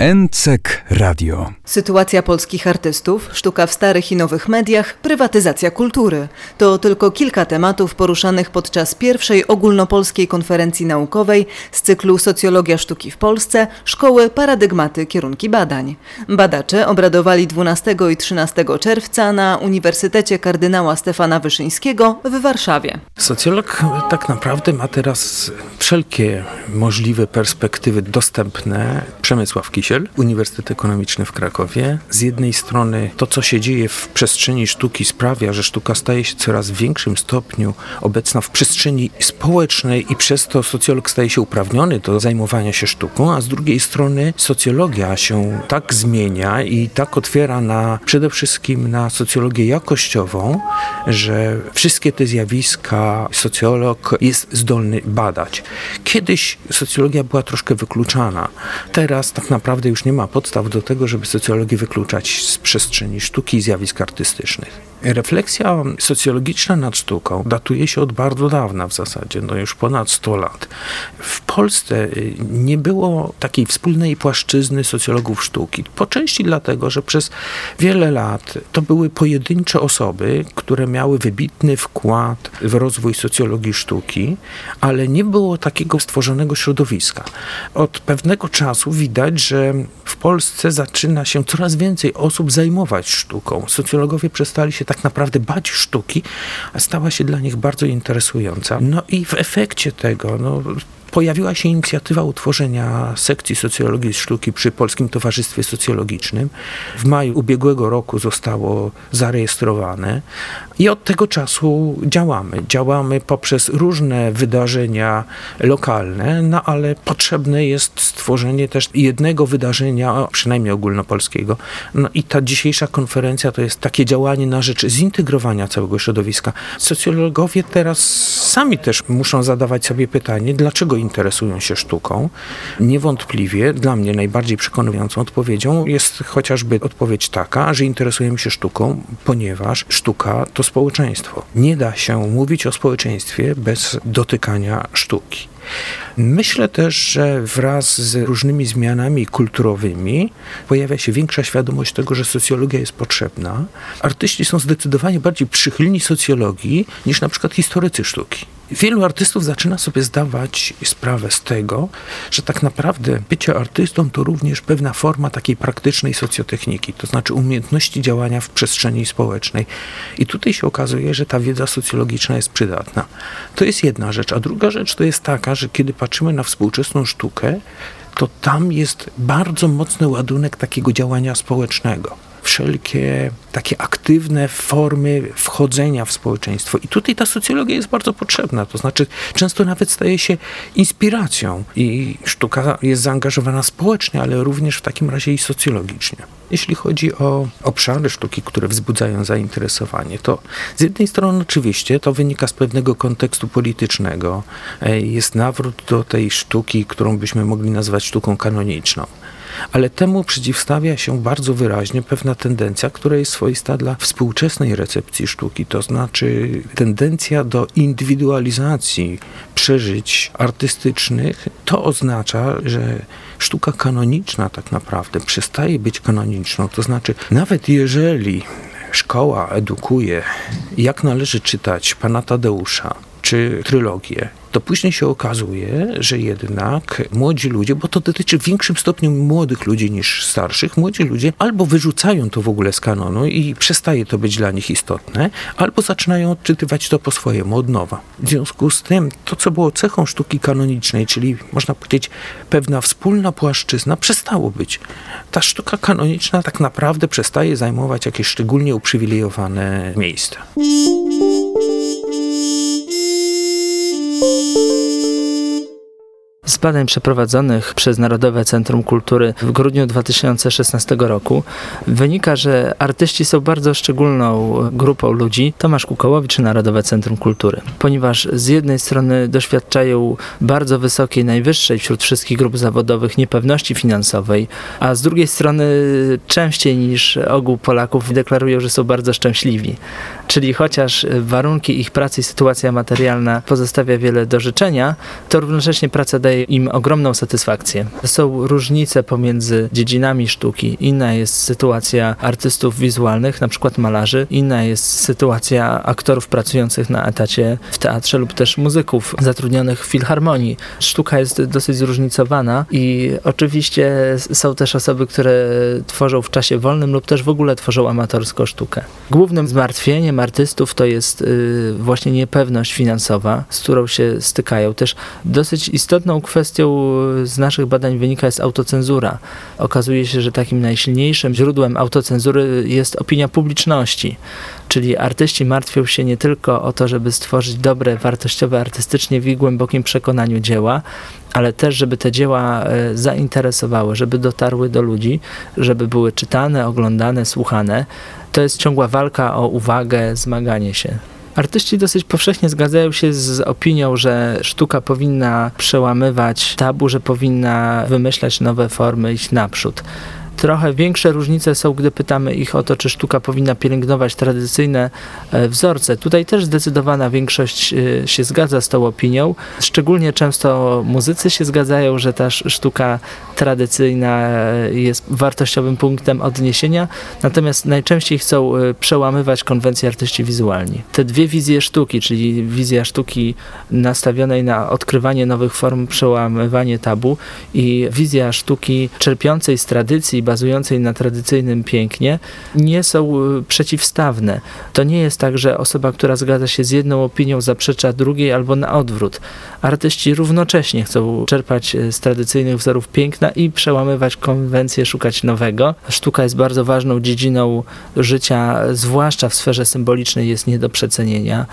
NCEK Radio. Sytuacja polskich artystów, sztuka w starych i nowych mediach, prywatyzacja kultury. To tylko kilka tematów poruszanych podczas pierwszej ogólnopolskiej konferencji naukowej z cyklu Socjologia sztuki w Polsce, Szkoły Paradygmaty Kierunki Badań. Badacze obradowali 12 i 13 czerwca na Uniwersytecie Kardynała Stefana Wyszyńskiego w Warszawie. Socjolog tak naprawdę ma teraz wszelkie możliwe perspektywy dostępne. Przemysław Kisiel Uniwersytet Ekonomiczny w Krakowie. Z jednej strony to, co się dzieje w przestrzeni sztuki sprawia, że sztuka staje się coraz w większym stopniu obecna w przestrzeni społecznej i przez to socjolog staje się uprawniony do zajmowania się sztuką, a z drugiej strony socjologia się tak zmienia i tak otwiera na przede wszystkim na socjologię jakościową, że wszystkie te zjawiska socjolog jest zdolny badać. Kiedyś socjologia była troszkę wykluczana. Teraz tak naprawdę naprawdę już nie ma podstaw do tego, żeby socjologię wykluczać z przestrzeni sztuki i zjawisk artystycznych. Refleksja socjologiczna nad sztuką datuje się od bardzo dawna w zasadzie, no już ponad 100 lat. W Polsce y, nie było takiej wspólnej płaszczyzny socjologów sztuki. Po części dlatego, że przez wiele lat to były pojedyncze osoby, które miały wybitny wkład w rozwój socjologii sztuki, ale nie było takiego stworzonego środowiska. Od pewnego czasu widać, że w Polsce zaczyna się coraz więcej osób zajmować sztuką. Socjologowie przestali się tak naprawdę bać sztuki, a stała się dla nich bardzo interesująca. No i w efekcie tego, no, pojawiła się inicjatywa utworzenia sekcji socjologii sztuki przy Polskim Towarzystwie Socjologicznym. W maju ubiegłego roku zostało zarejestrowane i od tego czasu działamy. Działamy poprzez różne wydarzenia lokalne, no ale potrzebne jest stworzenie też jednego wydarzenia, przynajmniej ogólnopolskiego. No i ta dzisiejsza konferencja to jest takie działanie na rzecz zintegrowania całego środowiska. Socjologowie teraz sami też muszą zadawać sobie pytanie, dlaczego interesują się sztuką. Niewątpliwie dla mnie najbardziej przekonującą odpowiedzią jest chociażby odpowiedź taka, że interesujemy się sztuką, ponieważ sztuka to społeczeństwo. Nie da się mówić o społeczeństwie bez dotykania sztuki. Myślę też, że wraz z różnymi zmianami kulturowymi pojawia się większa świadomość tego, że socjologia jest potrzebna. Artyści są zdecydowanie bardziej przychylni socjologii niż na przykład historycy sztuki. Wielu artystów zaczyna sobie zdawać sprawę z tego, że tak naprawdę bycie artystą to również pewna forma takiej praktycznej socjotechniki, to znaczy umiejętności działania w przestrzeni społecznej. I tutaj się okazuje, że ta wiedza socjologiczna jest przydatna. To jest jedna rzecz. A druga rzecz to jest taka, że kiedy patrzymy na współczesną sztukę, to tam jest bardzo mocny ładunek takiego działania społecznego wszelkie takie aktywne formy wchodzenia w społeczeństwo. I tutaj ta socjologia jest bardzo potrzebna, to znaczy często nawet staje się inspiracją i sztuka jest zaangażowana społecznie, ale również w takim razie i socjologicznie. Jeśli chodzi o obszary sztuki, które wzbudzają zainteresowanie, to z jednej strony oczywiście to wynika z pewnego kontekstu politycznego. E, jest nawrót do tej sztuki, którą byśmy mogli nazwać sztuką kanoniczną ale temu przeciwstawia się bardzo wyraźnie pewna tendencja, która jest swoista dla współczesnej recepcji sztuki, to znaczy tendencja do indywidualizacji przeżyć artystycznych. To oznacza, że sztuka kanoniczna tak naprawdę przestaje być kanoniczną, to znaczy nawet jeżeli szkoła edukuje, jak należy czytać pana Tadeusza, czy trylogię, to później się okazuje, że jednak młodzi ludzie, bo to dotyczy w większym stopniu młodych ludzi niż starszych, młodzi ludzie albo wyrzucają to w ogóle z kanonu i przestaje to być dla nich istotne, albo zaczynają odczytywać to po swojemu od nowa. W związku z tym, to co było cechą sztuki kanonicznej, czyli można powiedzieć pewna wspólna płaszczyzna, przestało być. Ta sztuka kanoniczna tak naprawdę przestaje zajmować jakieś szczególnie uprzywilejowane miejsca. Z badań przeprowadzonych przez Narodowe Centrum Kultury w grudniu 2016 roku wynika, że artyści są bardzo szczególną grupą ludzi. Tomasz Kukołowicz, Narodowe Centrum Kultury. Ponieważ z jednej strony doświadczają bardzo wysokiej, najwyższej wśród wszystkich grup zawodowych niepewności finansowej, a z drugiej strony częściej niż ogół Polaków deklarują, że są bardzo szczęśliwi. Czyli chociaż warunki ich pracy i sytuacja materialna pozostawia wiele do życzenia, to równocześnie praca daje daje im ogromną satysfakcję. Są różnice pomiędzy dziedzinami sztuki. Inna jest sytuacja artystów wizualnych, na przykład malarzy. Inna jest sytuacja aktorów pracujących na etacie w teatrze lub też muzyków zatrudnionych w filharmonii. Sztuka jest dosyć zróżnicowana i oczywiście są też osoby, które tworzą w czasie wolnym lub też w ogóle tworzą amatorską sztukę. Głównym zmartwieniem artystów to jest y, właśnie niepewność finansowa, z którą się stykają. Też dosyć istotną kwestią z naszych badań wynika jest autocenzura. Okazuje się, że takim najsilniejszym źródłem autocenzury jest opinia publiczności. Czyli artyści martwią się nie tylko o to, żeby stworzyć dobre, wartościowe artystycznie w ich głębokim przekonaniu dzieła, ale też, żeby te dzieła e, zainteresowały, żeby dotarły do ludzi, żeby były czytane, oglądane, słuchane. To jest ciągła walka o uwagę, zmaganie się. Artyści dosyć powszechnie zgadzają się z opinią, że sztuka powinna przełamywać tabu, że powinna wymyślać nowe formy, iść naprzód. Trochę większe różnice są, gdy pytamy ich o to, czy sztuka powinna pielęgnować tradycyjne e, wzorce. Tutaj też zdecydowana większość e, się zgadza z tą opinią. Szczególnie często muzycy się zgadzają, że ta sztuka tradycyjna e, jest wartościowym punktem odniesienia, natomiast najczęściej chcą przełamywać konwencje artyści wizualni. Te dwie wizje sztuki, czyli wizja sztuki nastawionej na odkrywanie nowych form, przełamywanie tabu i wizja sztuki czerpiącej z tradycji, bazującej na tradycyjnym pięknie nie są y, przeciwstawne. To nie jest tak, że osoba, która zgadza się z jedną opinią zaprzecza drugiej albo na odwrót. Artyści równocześnie chcą czerpać y, z tradycyjnych wzorów piękna i przełamywać konwencje, szukać nowego. Sztuka jest bardzo ważną dziedziną życia, zwłaszcza w sferze symbolicznej jest nie do przecenienia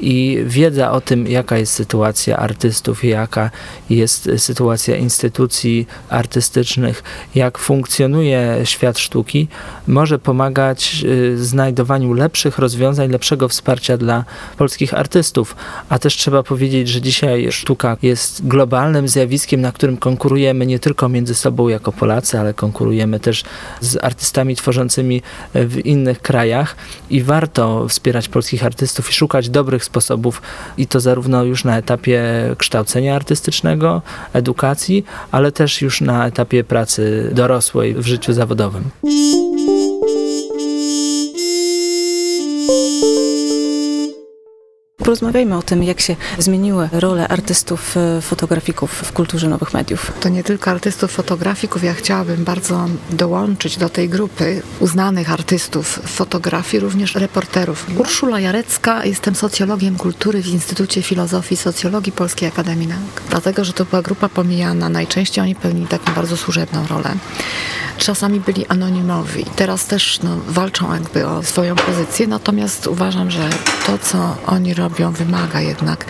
i wiedza o tym, jaka jest sytuacja artystów, jaka jest sytuacja instytucji artystycznych, jak funkcjonuje świat sztuki, może pomagać y, znajdowaniu lepszych rozwiązań, lepszego wsparcia dla polskich artystów. A też trzeba powiedzieć, że dzisiaj sztuka jest globalnym zjawiskiem, na którym konkurujemy nie tylko między sobą jako Polacy, ale konkurujemy też z artystami tworzącymi w innych krajach i warto wspierać polskich artystów i szukać dobrych sposobów i to zarówno już na etapie kształcenia artystycznego, edukacji, ale też już na etapie pracy dorosłej w życiu zawodowym. Porozmawiajmy o tym, jak się zmieniły role artystów, e, fotografików w kulturze nowych mediów. To nie tylko artystów, fotografików. Ja chciałabym bardzo dołączyć do tej grupy uznanych artystów fotografii, również reporterów. Urszula Jarecka, jestem socjologiem kultury w Instytucie Filozofii i Socjologii Polskiej Akademii Nauk. Dlatego, że to była grupa pomijana. Najczęściej oni pełnili taką bardzo służebną rolę. Czasami byli anonimowi. Teraz też no, walczą jakby o swoją pozycję, natomiast uważam, że to, co oni robią, robią, wymaga jednak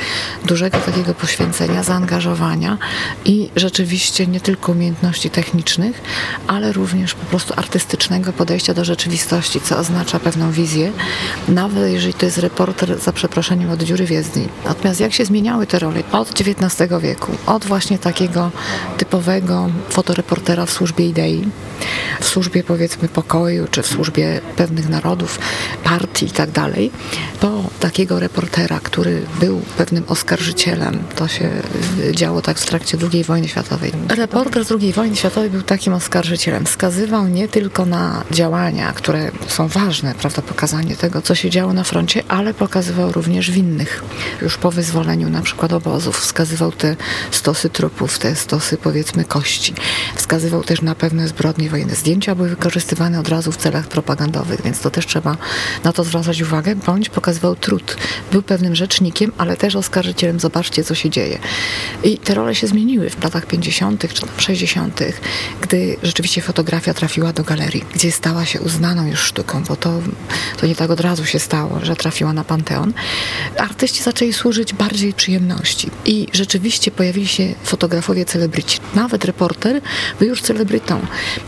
dużego takiego poświęcenia, zaangażowania i rzeczywiście nie tylko umiejętności technicznych, ale również po prostu artystycznego podejścia do rzeczywistości, co oznacza pewną wizję, nawet jeżeli to jest reporter za przeproszeniem od dziury w jezdni. Natomiast jak się zmieniały te role od XIX wieku, od właśnie takiego typowego fotoreportera w służbie idei, w służbie powiedzmy pokoju, czy w służbie pewnych narodów, partii i tak dalej, po takiego reportera, który był pewnym oskarżycielem. To się działo tak w trakcie II wojny światowej. Reporter z II wojny światowej był takim oskarżycielem. Wskazywał nie tylko na działania, które są ważne, prawda, pokazanie tego, co się działo na froncie, ale pokazywał również winnych. Już po wyzwoleniu na przykład obozów wskazywał te stosy trupów, te stosy powiedzmy kości. Wskazywał też na pewne zbrodnie wojenne. Zdjęcia były wykorzystywane od razu w celach propagandowych, więc to też trzeba na to zwracać uwagę, bądź pokazywał trud. Był pewnym rzecznikiem, ale też oskarżycielem. Zobaczcie, co się dzieje. I te role się zmieniły w latach 50. czy 60., gdy rzeczywiście fotografia trafiła do galerii, gdzie stała się uznaną już sztuką, bo to, to nie tak od razu się stało, że trafiła na Panteon. Artyści zaczęli służyć bardziej przyjemności i rzeczywiście pojawili się fotografowie celebryci. Nawet reporter był już celebrytą.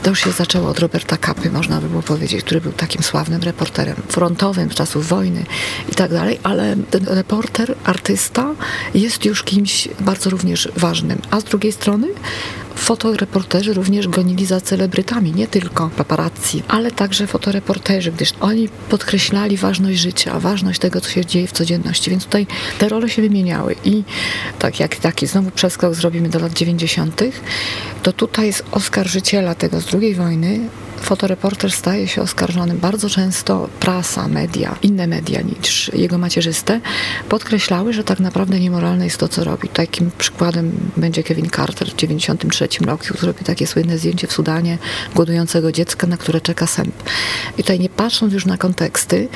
To już się zaczęło od Roberta Kapy, można by było powiedzieć, który był takim sławnym reporterem frontowym z czasów wojny i tak dalej, ale ten reporter, artysta jest już kimś bardzo również ważnym. A z drugiej strony fotoreporterzy również gonili za celebrytami, nie tylko paparazzi, ale także fotoreporterzy, gdyż oni podkreślali ważność życia, ważność tego, co się dzieje w codzienności, więc tutaj te role się wymieniały i tak jak taki znowu przeskok zrobimy do lat 90., to tutaj jest oskarżyciela tego z II wojny, fotoreporter staje się oskarżony bardzo często prasa, media, inne media niż jego macierzyste podkreślały, że tak naprawdę niemoralne jest to, co robi. Takim przykładem będzie Kevin Carter w 1993 roku, zrobił takie słynne zdjęcie w Sudanie głodującego dziecka, na które czeka sęp. I tutaj nie patrząc już na konteksty,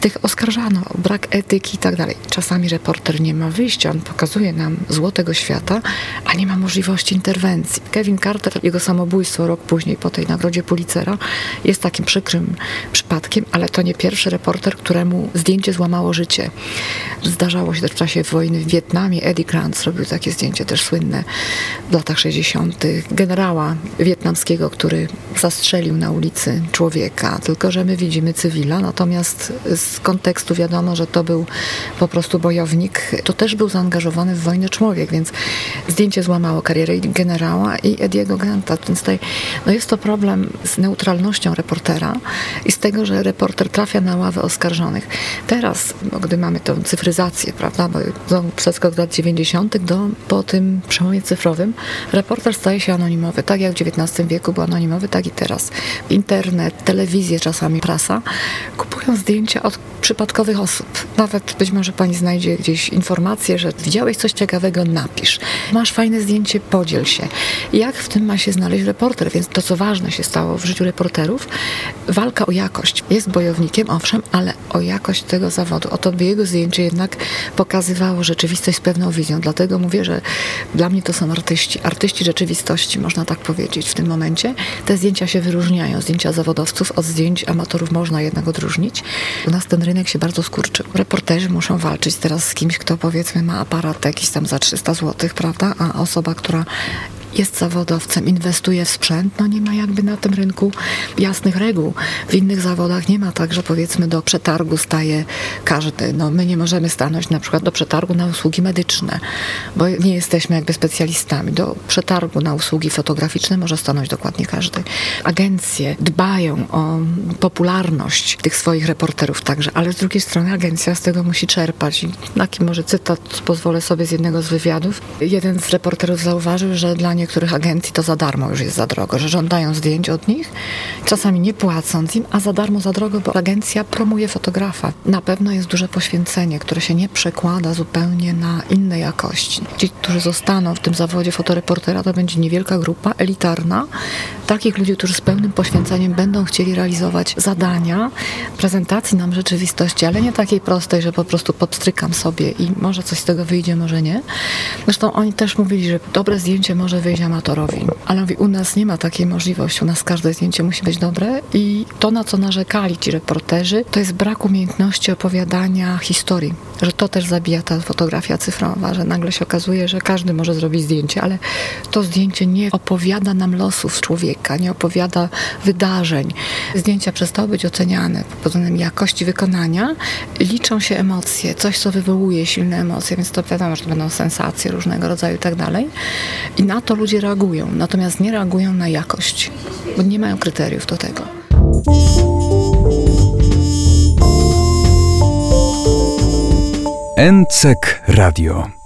tych oskarżano o brak etyki i tak dalej. Czasami reporter nie ma wyjścia, on pokazuje nam złotego świata, a nie ma możliwości interwencji. Kevin Carter, jego samobójstwo rok później po tej nagrodzie Pulitzera jest takim przykrym przypadkiem, ale to nie pierwszy reporter, któremu zdjęcie złamało życie. Zdarzało się też w czasie wojny w Wietnamie. Eddie Grant zrobił takie zdjęcie też słynne w latach 60. generała wietnamskiego, który zastrzelił na ulicy człowieka. Tylko, że my widzimy cywila, natomiast z kontekstu wiadomo, że to był po prostu bojownik. To też był zaangażowany w wojnę człowiek, więc zdjęcie złamało karierę generała i Ediego Granta. Więc tutaj no jest to problem z neutralnością reportera i z tego, że reporter trafia na ławę oskarżonych. Teraz, gdy mamy tę cyfryzację, prawda, bo znowu przeskok lat 90. do po tym przełomie cyfrowym, reporter staje się anonimowy. Tak jak w XIX wieku był anonimowy, tak i teraz. Internet, telewizje, czasami prasa kupują zdjęcia od przypadkowych osób. Nawet być może pani znajdzie gdzieś informację, że widziałeś coś ciekawego, napisz. Masz fajne zdjęcie, podziel się. Jak w tym ma się znaleźć reporter? Więc to, co ważne się stało w życiu reporterów, walka o jakość. Jest bojownikiem, owszem, ale o jakość tego zawodu. O to by jego zdjęcie jednak pokazywało rzeczywistość z pewną wizją. Dlatego mówię, że dla mnie to są artyści. Artyści rzeczywistości, można tak powiedzieć w tym momencie. Te zdjęcia się wyróżniają. Zdjęcia zawodowców od zdjęć amatorów można jednak odróżnić. U nas ten rynek się bardzo skurczył. Reporterzy muszą walczyć teraz z kimś, kto powiedzmy ma aparat jakiś tam za 300 zł, prawda? A osoba, która jest zawodowcem, inwestuje w sprzęt, no nie ma jakby na tym rynku jasnych reguł. W innych zawodach nie ma tak, że powiedzmy do przetargu staje każdy. No my nie możemy stanąć na przykład do przetargu na usługi medyczne, bo nie jesteśmy jakby specjalistami. Do przetargu na usługi fotograficzne może stanąć dokładnie każdy. Agencje dbają o popularność tych swoich reporterów także, ale z drugiej strony agencja z tego musi czerpać. I taki może cytat pozwolę sobie z jednego z wywiadów. Jeden z reporterów zauważył, że dla niektórych agencji to za darmo już jest za drogo, że żądają zdjęć od nich, czasami nie płacąc im, a za darmo, za drogo, bo agencja promuje fotografa. Na pewno jest duże poświęcenie, które się nie przekłada zupełnie na inne jakości. Ci, którzy zostaną w tym zawodzie fotoreportera, to będzie niewielka grupa, elitarna, takich ludzi, którzy z pełnym poświęceniem będą chcieli realizować zadania, prezentacji nam rzeczywistości, ale nie takiej prostej, że po prostu podstrykam sobie i może coś z tego wyjdzie, może nie. Zresztą oni też mówili, że dobre zdjęcie może wyjść amatorowi, ale mówi, u nas nie ma takiej możliwości, u nas każde zdjęcie musi być dobre i to, na co narzekali ci reporterzy, to jest brak umiejętności opowiadania historii, że to też zabija ta fotografia cyfrowa, że nagle się okazuje, że każdy może zrobić zdjęcie, ale to zdjęcie nie opowiada nam losów człowieka, nie opowiada wydarzeń. Zdjęcia przestały być oceniane pod względem jakości wykonania, liczą się emocje, coś, co wywołuje silne emocje, więc to wiadomo, że to będą sensacje różnego rodzaju i tak dalej. I na to ludzie reagują, natomiast nie reagują na jakość, bo nie mają kryteriów do tego. NCEK Radio